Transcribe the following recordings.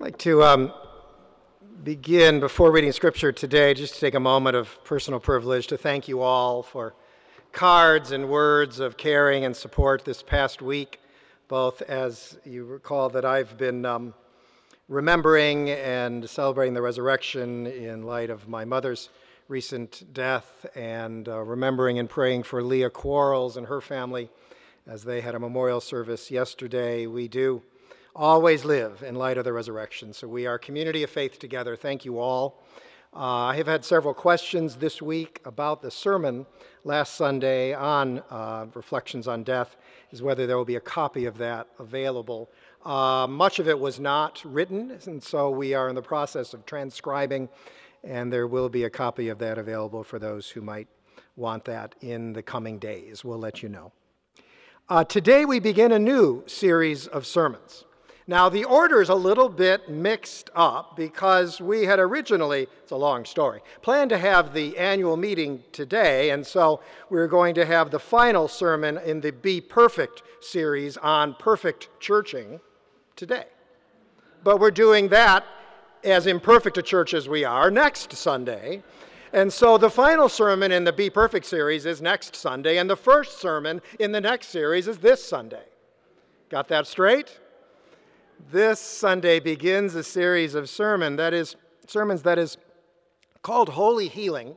I'd like to um, begin before reading scripture today, just to take a moment of personal privilege to thank you all for cards and words of caring and support this past week, both as you recall that I've been um, remembering and celebrating the resurrection in light of my mother's recent death, and uh, remembering and praying for Leah Quarles and her family as they had a memorial service yesterday. We do always live in light of the resurrection. So we are community of faith together. Thank you all. Uh, I have had several questions this week about the sermon last Sunday on uh, Reflections on Death, is whether there will be a copy of that available. Uh, much of it was not written, and so we are in the process of transcribing, and there will be a copy of that available for those who might want that in the coming days. We'll let you know. Uh, today we begin a new series of sermons. Now, the order is a little bit mixed up because we had originally, it's a long story, planned to have the annual meeting today, and so we are going to have the final sermon in the Be Perfect series on perfect churching today. But we're doing that as imperfect a church as we are next Sunday. And so the final sermon in the Be Perfect series is next Sunday, and the first sermon in the next series is this Sunday. Got that straight? This Sunday begins a series of sermon that is sermons that is called Holy Healing,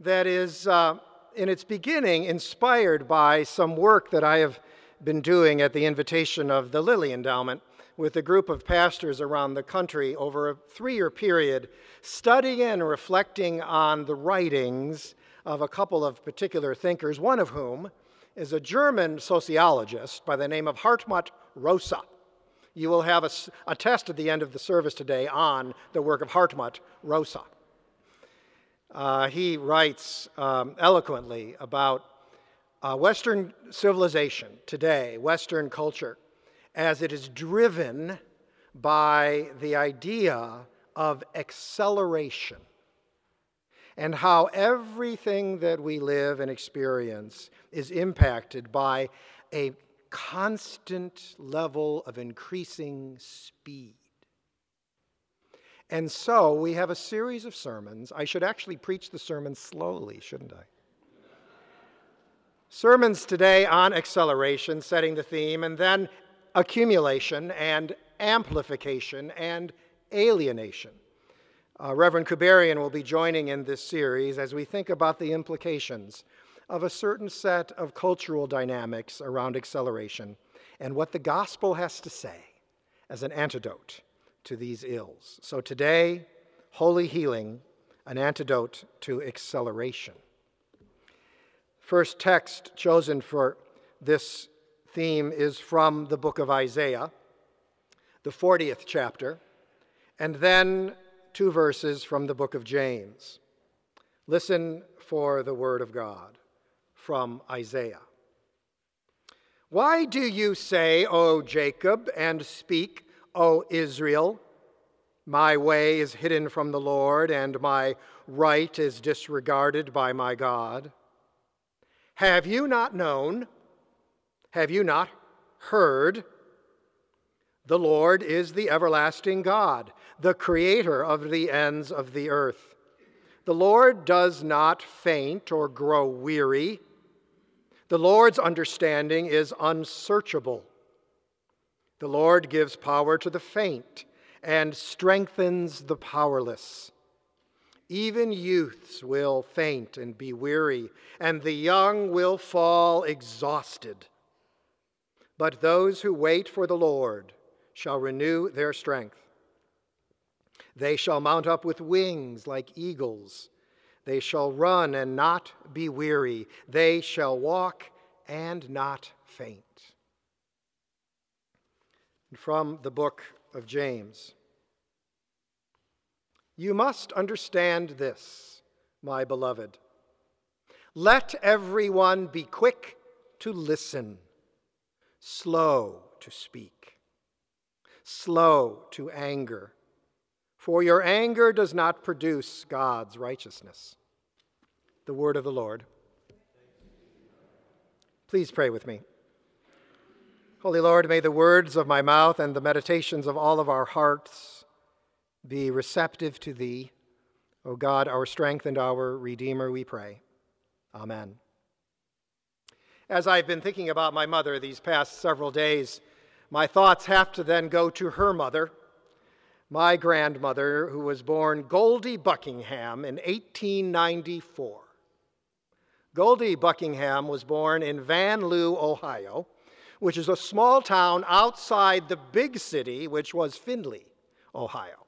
that is uh, in its beginning inspired by some work that I have been doing at the invitation of the Lilly Endowment with a group of pastors around the country over a three year period, studying and reflecting on the writings of a couple of particular thinkers, one of whom is a German sociologist by the name of Hartmut Rosa. You will have a, a test at the end of the service today on the work of Hartmut Rosa. Uh, he writes um, eloquently about uh, Western civilization today, Western culture, as it is driven by the idea of acceleration and how everything that we live and experience is impacted by a constant level of increasing speed. And so we have a series of sermons. I should actually preach the sermon slowly, shouldn't I? Sermons today on acceleration, setting the theme, and then accumulation and amplification and alienation. Uh, Reverend Kuberian will be joining in this series as we think about the implications of a certain set of cultural dynamics around acceleration and what the gospel has to say as an antidote to these ills. So today, holy healing, an antidote to acceleration. First text chosen for this theme is from the book of Isaiah, the 40th chapter, and then two verses from the book of James. Listen for the word of God from Isaiah. Why do you say, O Jacob, and speak, O Israel? My way is hidden from the Lord, and my right is disregarded by my God. Have you not known? Have you not heard? The Lord is the everlasting God, the creator of the ends of the earth. The Lord does not faint or grow weary. The Lord's understanding is unsearchable. The Lord gives power to the faint and strengthens the powerless. Even youths will faint and be weary, and the young will fall exhausted. But those who wait for the Lord shall renew their strength. They shall mount up with wings like eagles. They shall run and not be weary. They shall walk and not faint. From the book of James You must understand this, my beloved. Let everyone be quick to listen, slow to speak, slow to anger for your anger does not produce God's righteousness. The word of the Lord. Please pray with me. Holy Lord, may the words of my mouth and the meditations of all of our hearts be receptive to Thee. O God, our strength and our Redeemer, we pray. Amen. As I've been thinking about my mother these past several days, my thoughts have to then go to her mother, my grandmother, who was born Goldie Buckingham in 1894. Goldie Buckingham was born in Vanlue, Ohio, which is a small town outside the big city, which was Findlay, Ohio.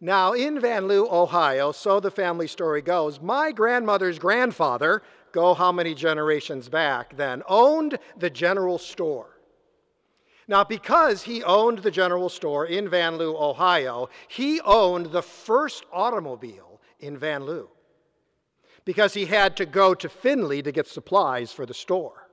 Now, in Vanlue, Ohio, so the family story goes, my grandmother's grandfather, go how many generations back then, owned the general store. Now, because he owned the general store in Vanlue, Ohio, he owned the first automobile in Vanlue because he had to go to Findlay to get supplies for the store.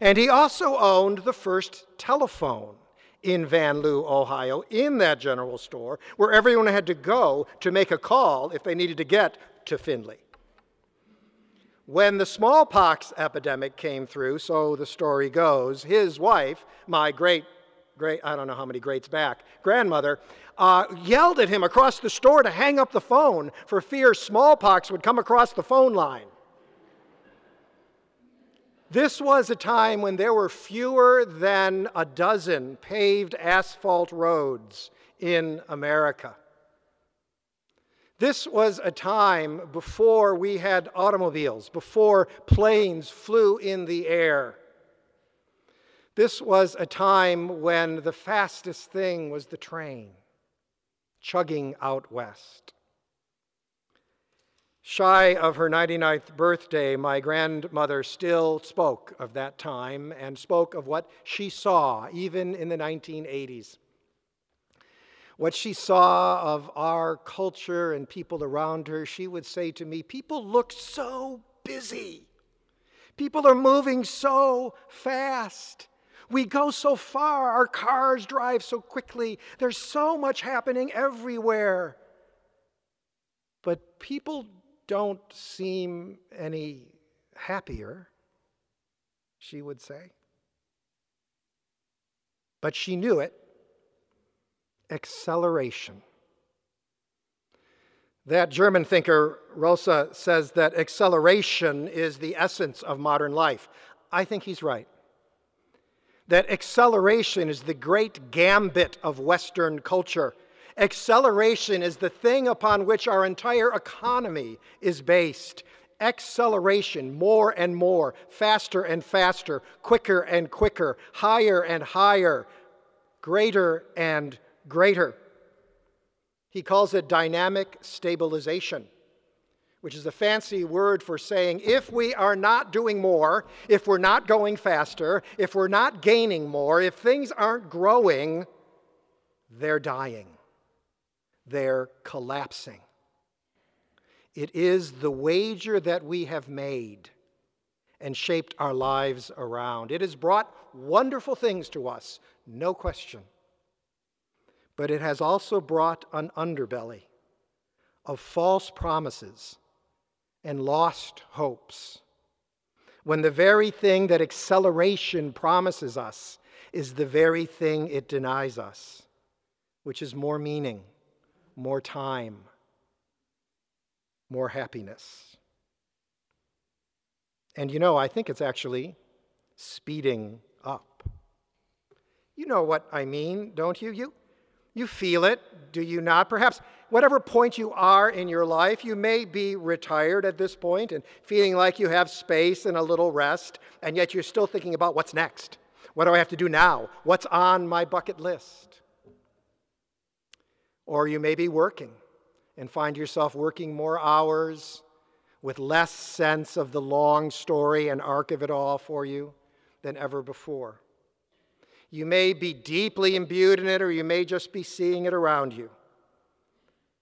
And he also owned the first telephone in Vanlue, Ohio, in that general store where everyone had to go to make a call if they needed to get to Findlay. When the smallpox epidemic came through, so the story goes, his wife, my great, great, I don't know how many greats back, grandmother, uh, yelled at him across the store to hang up the phone for fear smallpox would come across the phone line. This was a time when there were fewer than a dozen paved asphalt roads in America. This was a time before we had automobiles, before planes flew in the air. This was a time when the fastest thing was the train, chugging out west. Shy of her 99th birthday, my grandmother still spoke of that time and spoke of what she saw, even in the 1980s what she saw of our culture and people around her, she would say to me, People look so busy. People are moving so fast. We go so far. Our cars drive so quickly. There's so much happening everywhere. But people don't seem any happier, she would say. But she knew it acceleration. That German thinker, Rosa, says that acceleration is the essence of modern life. I think he's right. That acceleration is the great gambit of Western culture. Acceleration is the thing upon which our entire economy is based. Acceleration, more and more, faster and faster, quicker and quicker, higher and higher, greater and greater. He calls it dynamic stabilization, which is a fancy word for saying if we are not doing more, if we're not going faster, if we're not gaining more, if things aren't growing, they're dying, they're collapsing. It is the wager that we have made and shaped our lives around. It has brought wonderful things to us, no question but it has also brought an underbelly of false promises and lost hopes. When the very thing that acceleration promises us is the very thing it denies us, which is more meaning, more time, more happiness. And you know, I think it's actually speeding up. You know what I mean, don't you? You you feel it, do you not? Perhaps whatever point you are in your life, you may be retired at this point and feeling like you have space and a little rest, and yet you're still thinking about what's next. What do I have to do now? What's on my bucket list? Or you may be working and find yourself working more hours with less sense of the long story and arc of it all for you than ever before. You may be deeply imbued in it, or you may just be seeing it around you.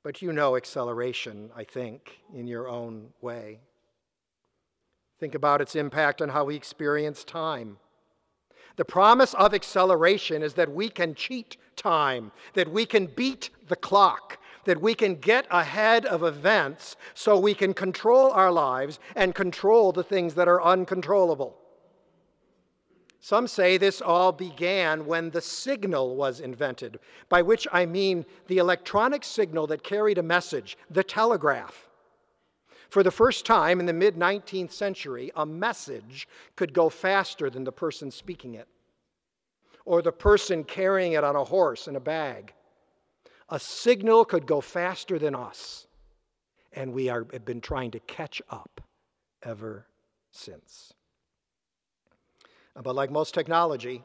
But you know acceleration, I think, in your own way. Think about its impact on how we experience time. The promise of acceleration is that we can cheat time, that we can beat the clock, that we can get ahead of events so we can control our lives and control the things that are uncontrollable. Some say this all began when the signal was invented, by which I mean the electronic signal that carried a message, the telegraph. For the first time in the mid 19th century, a message could go faster than the person speaking it, or the person carrying it on a horse in a bag. A signal could go faster than us, and we are, have been trying to catch up ever since. But like most technology,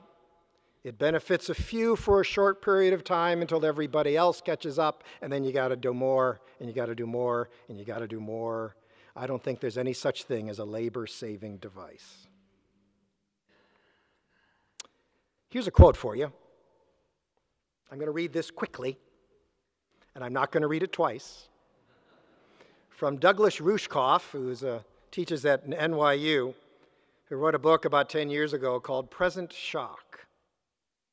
it benefits a few for a short period of time until everybody else catches up, and then you got to do more, and you got to do more, and you got to do more. I don't think there's any such thing as a labor saving device. Here's a quote for you. I'm going to read this quickly, and I'm not going to read it twice. From Douglas Rushkoff, who teaches at NYU who wrote a book about 10 years ago called Present Shock.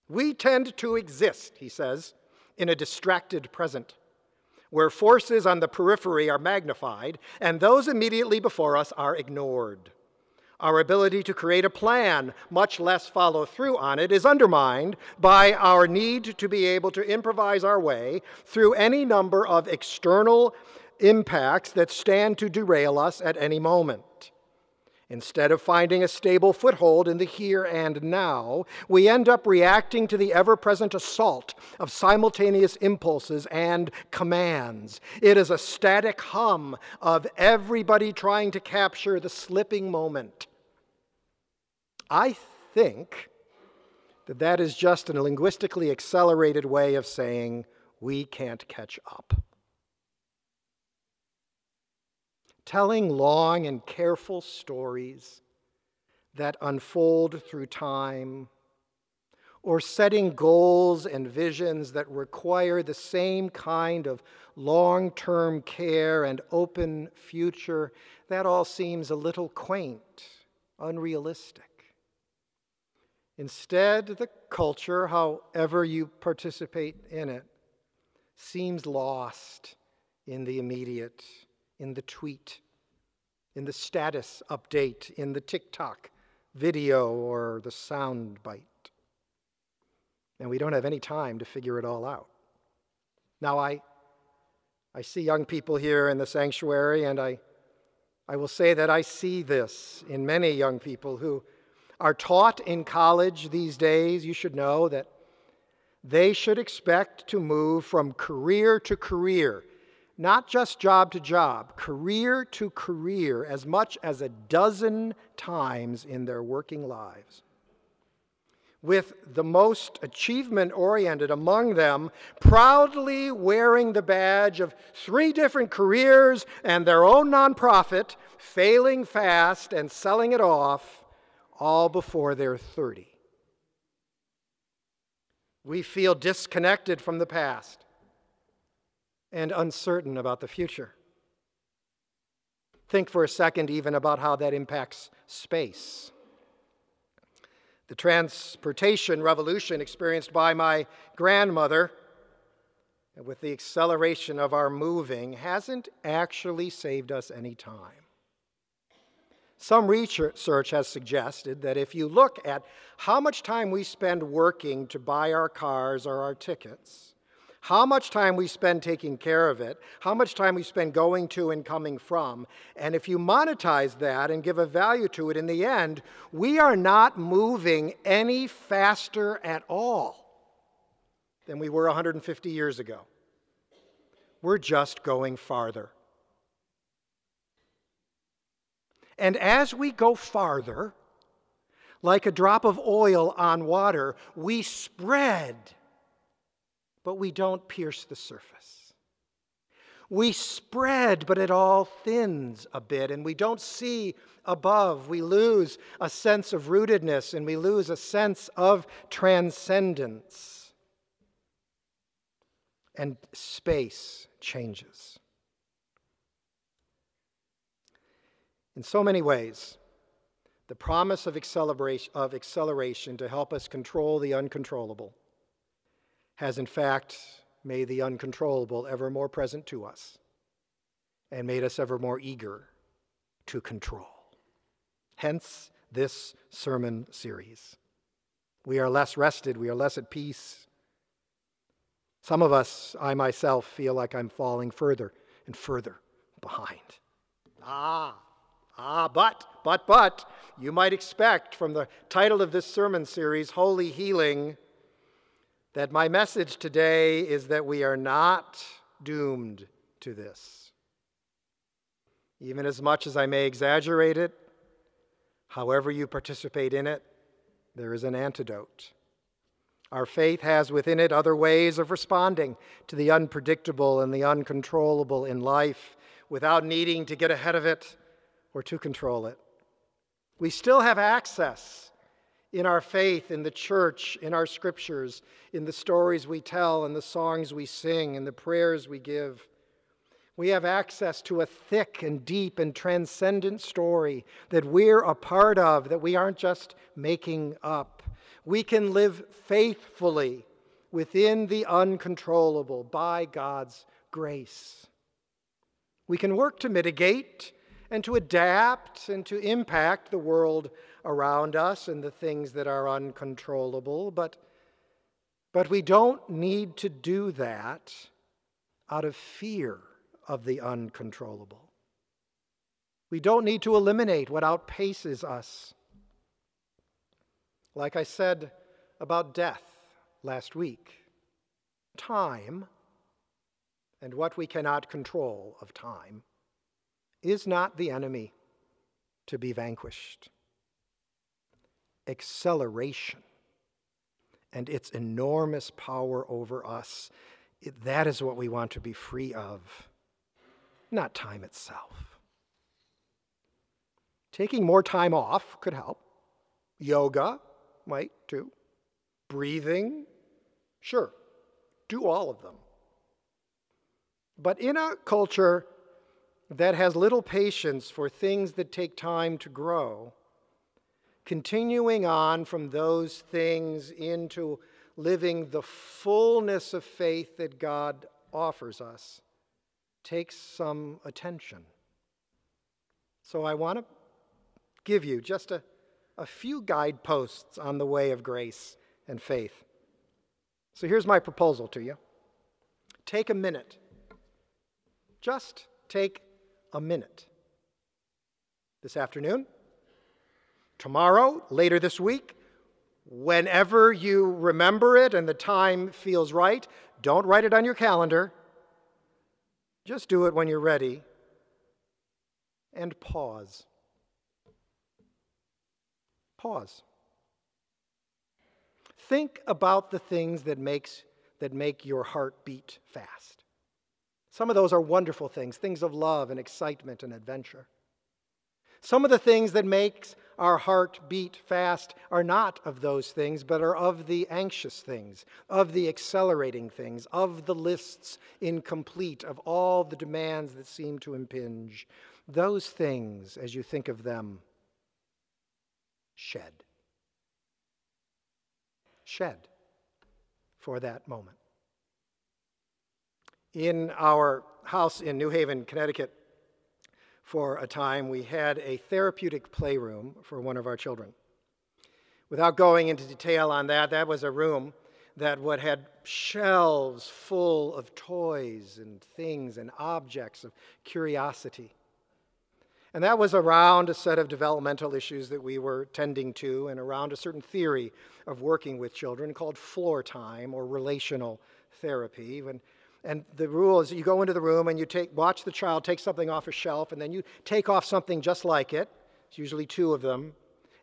We tend to exist, he says, in a distracted present, where forces on the periphery are magnified and those immediately before us are ignored. Our ability to create a plan, much less follow through on it, is undermined by our need to be able to improvise our way through any number of external impacts that stand to derail us at any moment. Instead of finding a stable foothold in the here and now, we end up reacting to the ever present assault of simultaneous impulses and commands. It is a static hum of everybody trying to capture the slipping moment. I think that that is just a linguistically accelerated way of saying we can't catch up. Telling long and careful stories that unfold through time, or setting goals and visions that require the same kind of long term care and open future, that all seems a little quaint, unrealistic. Instead, the culture, however you participate in it, seems lost in the immediate in the tweet, in the status update, in the TikTok video, or the sound bite. And we don't have any time to figure it all out. Now, I, I see young people here in the sanctuary, and I, I will say that I see this in many young people who are taught in college these days. You should know that they should expect to move from career to career not just job to job, career to career, as much as a dozen times in their working lives. With the most achievement oriented among them proudly wearing the badge of three different careers and their own nonprofit, failing fast and selling it off, all before they're 30. We feel disconnected from the past and uncertain about the future. Think for a second even about how that impacts space. The transportation revolution experienced by my grandmother, with the acceleration of our moving, hasn't actually saved us any time. Some research has suggested that if you look at how much time we spend working to buy our cars or our tickets, how much time we spend taking care of it, how much time we spend going to and coming from. And if you monetize that and give a value to it in the end, we are not moving any faster at all than we were 150 years ago. We're just going farther. And as we go farther, like a drop of oil on water, we spread but we don't pierce the surface. We spread, but it all thins a bit, and we don't see above. We lose a sense of rootedness and we lose a sense of transcendence. And space changes. In so many ways, the promise of acceleration, of acceleration to help us control the uncontrollable has in fact made the uncontrollable ever more present to us and made us ever more eager to control. Hence this sermon series. We are less rested. We are less at peace. Some of us, I myself, feel like I'm falling further and further behind. Ah, ah, but, but, but, you might expect from the title of this sermon series, Holy Healing, that my message today is that we are not doomed to this. Even as much as I may exaggerate it, however you participate in it, there is an antidote. Our faith has within it other ways of responding to the unpredictable and the uncontrollable in life without needing to get ahead of it or to control it. We still have access in our faith, in the church, in our scriptures, in the stories we tell, in the songs we sing, in the prayers we give. We have access to a thick and deep and transcendent story that we're a part of, that we aren't just making up. We can live faithfully within the uncontrollable by God's grace. We can work to mitigate and to adapt and to impact the world around us and the things that are uncontrollable, but, but we don't need to do that out of fear of the uncontrollable. We don't need to eliminate what outpaces us. Like I said about death last week, time and what we cannot control of time is not the enemy to be vanquished. Acceleration and its enormous power over us, that is what we want to be free of not time itself. Taking more time off could help. Yoga might too. Breathing, sure, do all of them. But in a culture that has little patience for things that take time to grow, continuing on from those things into living the fullness of faith that God offers us takes some attention. So I want to give you just a, a few guideposts on the way of grace and faith. So here's my proposal to you take a minute. Just take a minute. This afternoon, tomorrow, later this week, whenever you remember it and the time feels right, don't write it on your calendar. Just do it when you're ready and pause. Pause. Think about the things that makes that make your heart beat fast. Some of those are wonderful things, things of love and excitement and adventure. Some of the things that makes our heart beat fast are not of those things, but are of the anxious things, of the accelerating things, of the lists incomplete, of all the demands that seem to impinge. Those things, as you think of them, shed. Shed for that moment. In our house in New Haven, Connecticut, for a time, we had a therapeutic playroom for one of our children. Without going into detail on that, that was a room that would had shelves full of toys and things and objects of curiosity. And that was around a set of developmental issues that we were tending to and around a certain theory of working with children called floor time or relational therapy. And the rule is you go into the room and you take, watch the child take something off a shelf, and then you take off something just like it. It's usually two of them.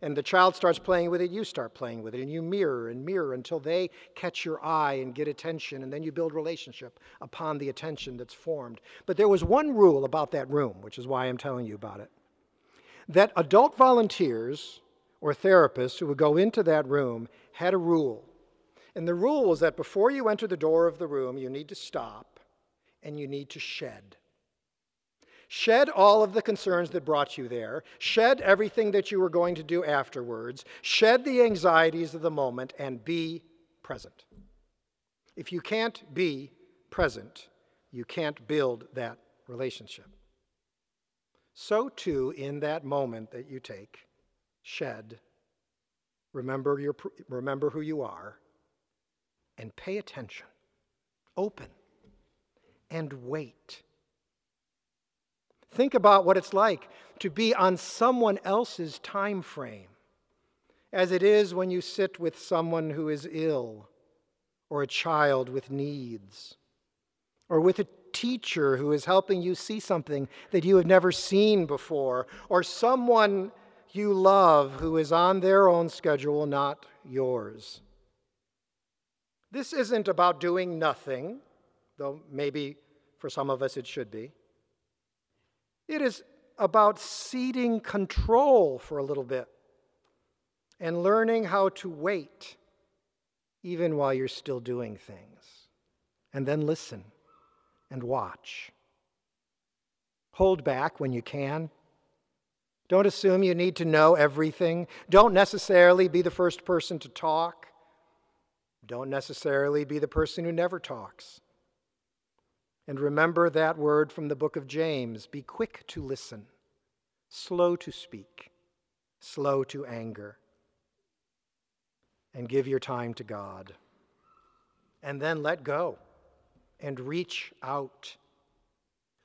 And the child starts playing with it, you start playing with it, and you mirror and mirror until they catch your eye and get attention, and then you build relationship upon the attention that's formed. But there was one rule about that room, which is why I'm telling you about it. That adult volunteers or therapists who would go into that room had a rule and the rule was that before you enter the door of the room, you need to stop and you need to shed. Shed all of the concerns that brought you there. Shed everything that you were going to do afterwards. Shed the anxieties of the moment and be present. If you can't be present, you can't build that relationship. So, too, in that moment that you take, shed Remember, your, remember who you are and pay attention. Open and wait. Think about what it's like to be on someone else's time frame, as it is when you sit with someone who is ill, or a child with needs, or with a teacher who is helping you see something that you have never seen before, or someone you love who is on their own schedule, not yours. This isn't about doing nothing, though maybe for some of us it should be. It is about ceding control for a little bit and learning how to wait even while you're still doing things. And then listen and watch. Hold back when you can. Don't assume you need to know everything. Don't necessarily be the first person to talk. Don't necessarily be the person who never talks. And remember that word from the book of James be quick to listen, slow to speak, slow to anger, and give your time to God. And then let go and reach out.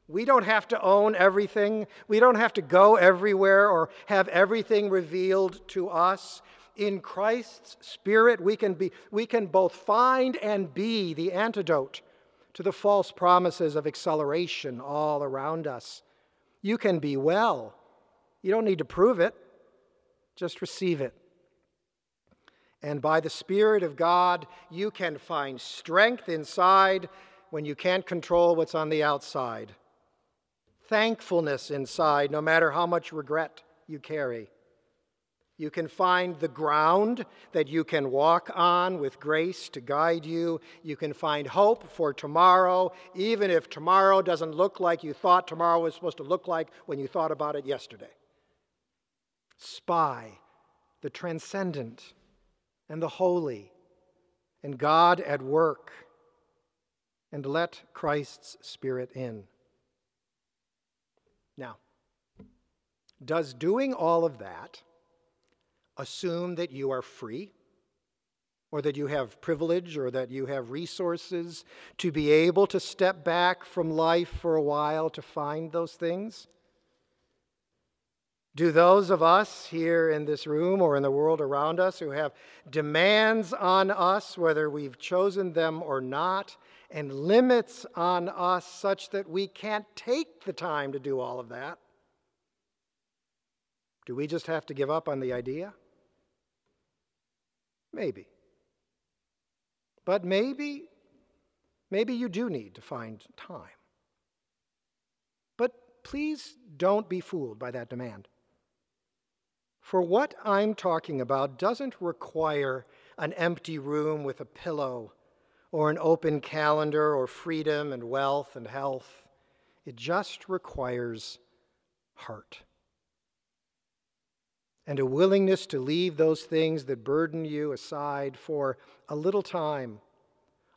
We don't have to own everything. We don't have to go everywhere or have everything revealed to us. In Christ's Spirit, we can, be, we can both find and be the antidote to the false promises of acceleration all around us. You can be well. You don't need to prove it, just receive it. And by the Spirit of God, you can find strength inside when you can't control what's on the outside, thankfulness inside, no matter how much regret you carry. You can find the ground that you can walk on with grace to guide you. You can find hope for tomorrow, even if tomorrow doesn't look like you thought tomorrow was supposed to look like when you thought about it yesterday. Spy the transcendent and the holy and God at work, and let Christ's Spirit in. Now, does doing all of that assume that you are free or that you have privilege or that you have resources to be able to step back from life for a while to find those things? Do those of us here in this room or in the world around us who have demands on us, whether we've chosen them or not, and limits on us such that we can't take the time to do all of that, do we just have to give up on the idea? Maybe. But maybe, maybe you do need to find time. But please don't be fooled by that demand. For what I'm talking about doesn't require an empty room with a pillow or an open calendar or freedom and wealth and health. It just requires heart and a willingness to leave those things that burden you aside for a little time,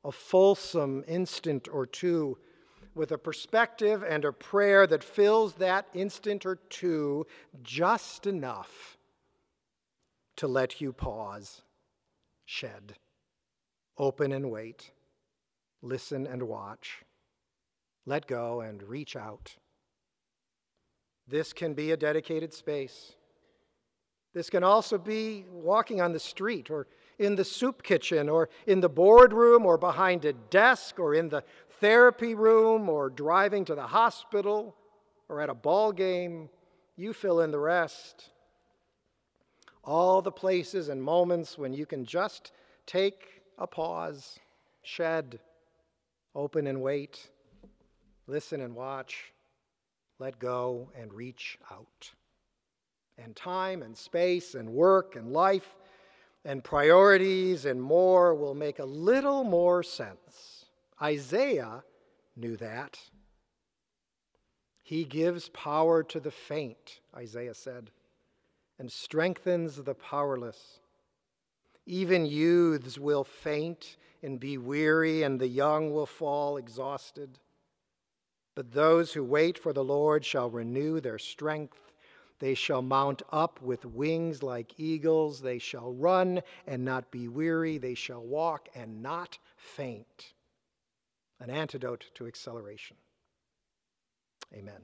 a fulsome instant or two, with a perspective and a prayer that fills that instant or two just enough to let you pause, shed, open and wait, listen and watch, let go and reach out. This can be a dedicated space this can also be walking on the street or in the soup kitchen or in the boardroom or behind a desk or in the therapy room or driving to the hospital or at a ball game. You fill in the rest. All the places and moments when you can just take a pause, shed, open and wait, listen and watch, let go and reach out and time and space and work and life and priorities and more will make a little more sense. Isaiah knew that. He gives power to the faint, Isaiah said, and strengthens the powerless. Even youths will faint and be weary, and the young will fall exhausted. But those who wait for the Lord shall renew their strength. They shall mount up with wings like eagles. They shall run and not be weary. They shall walk and not faint. An antidote to acceleration. Amen.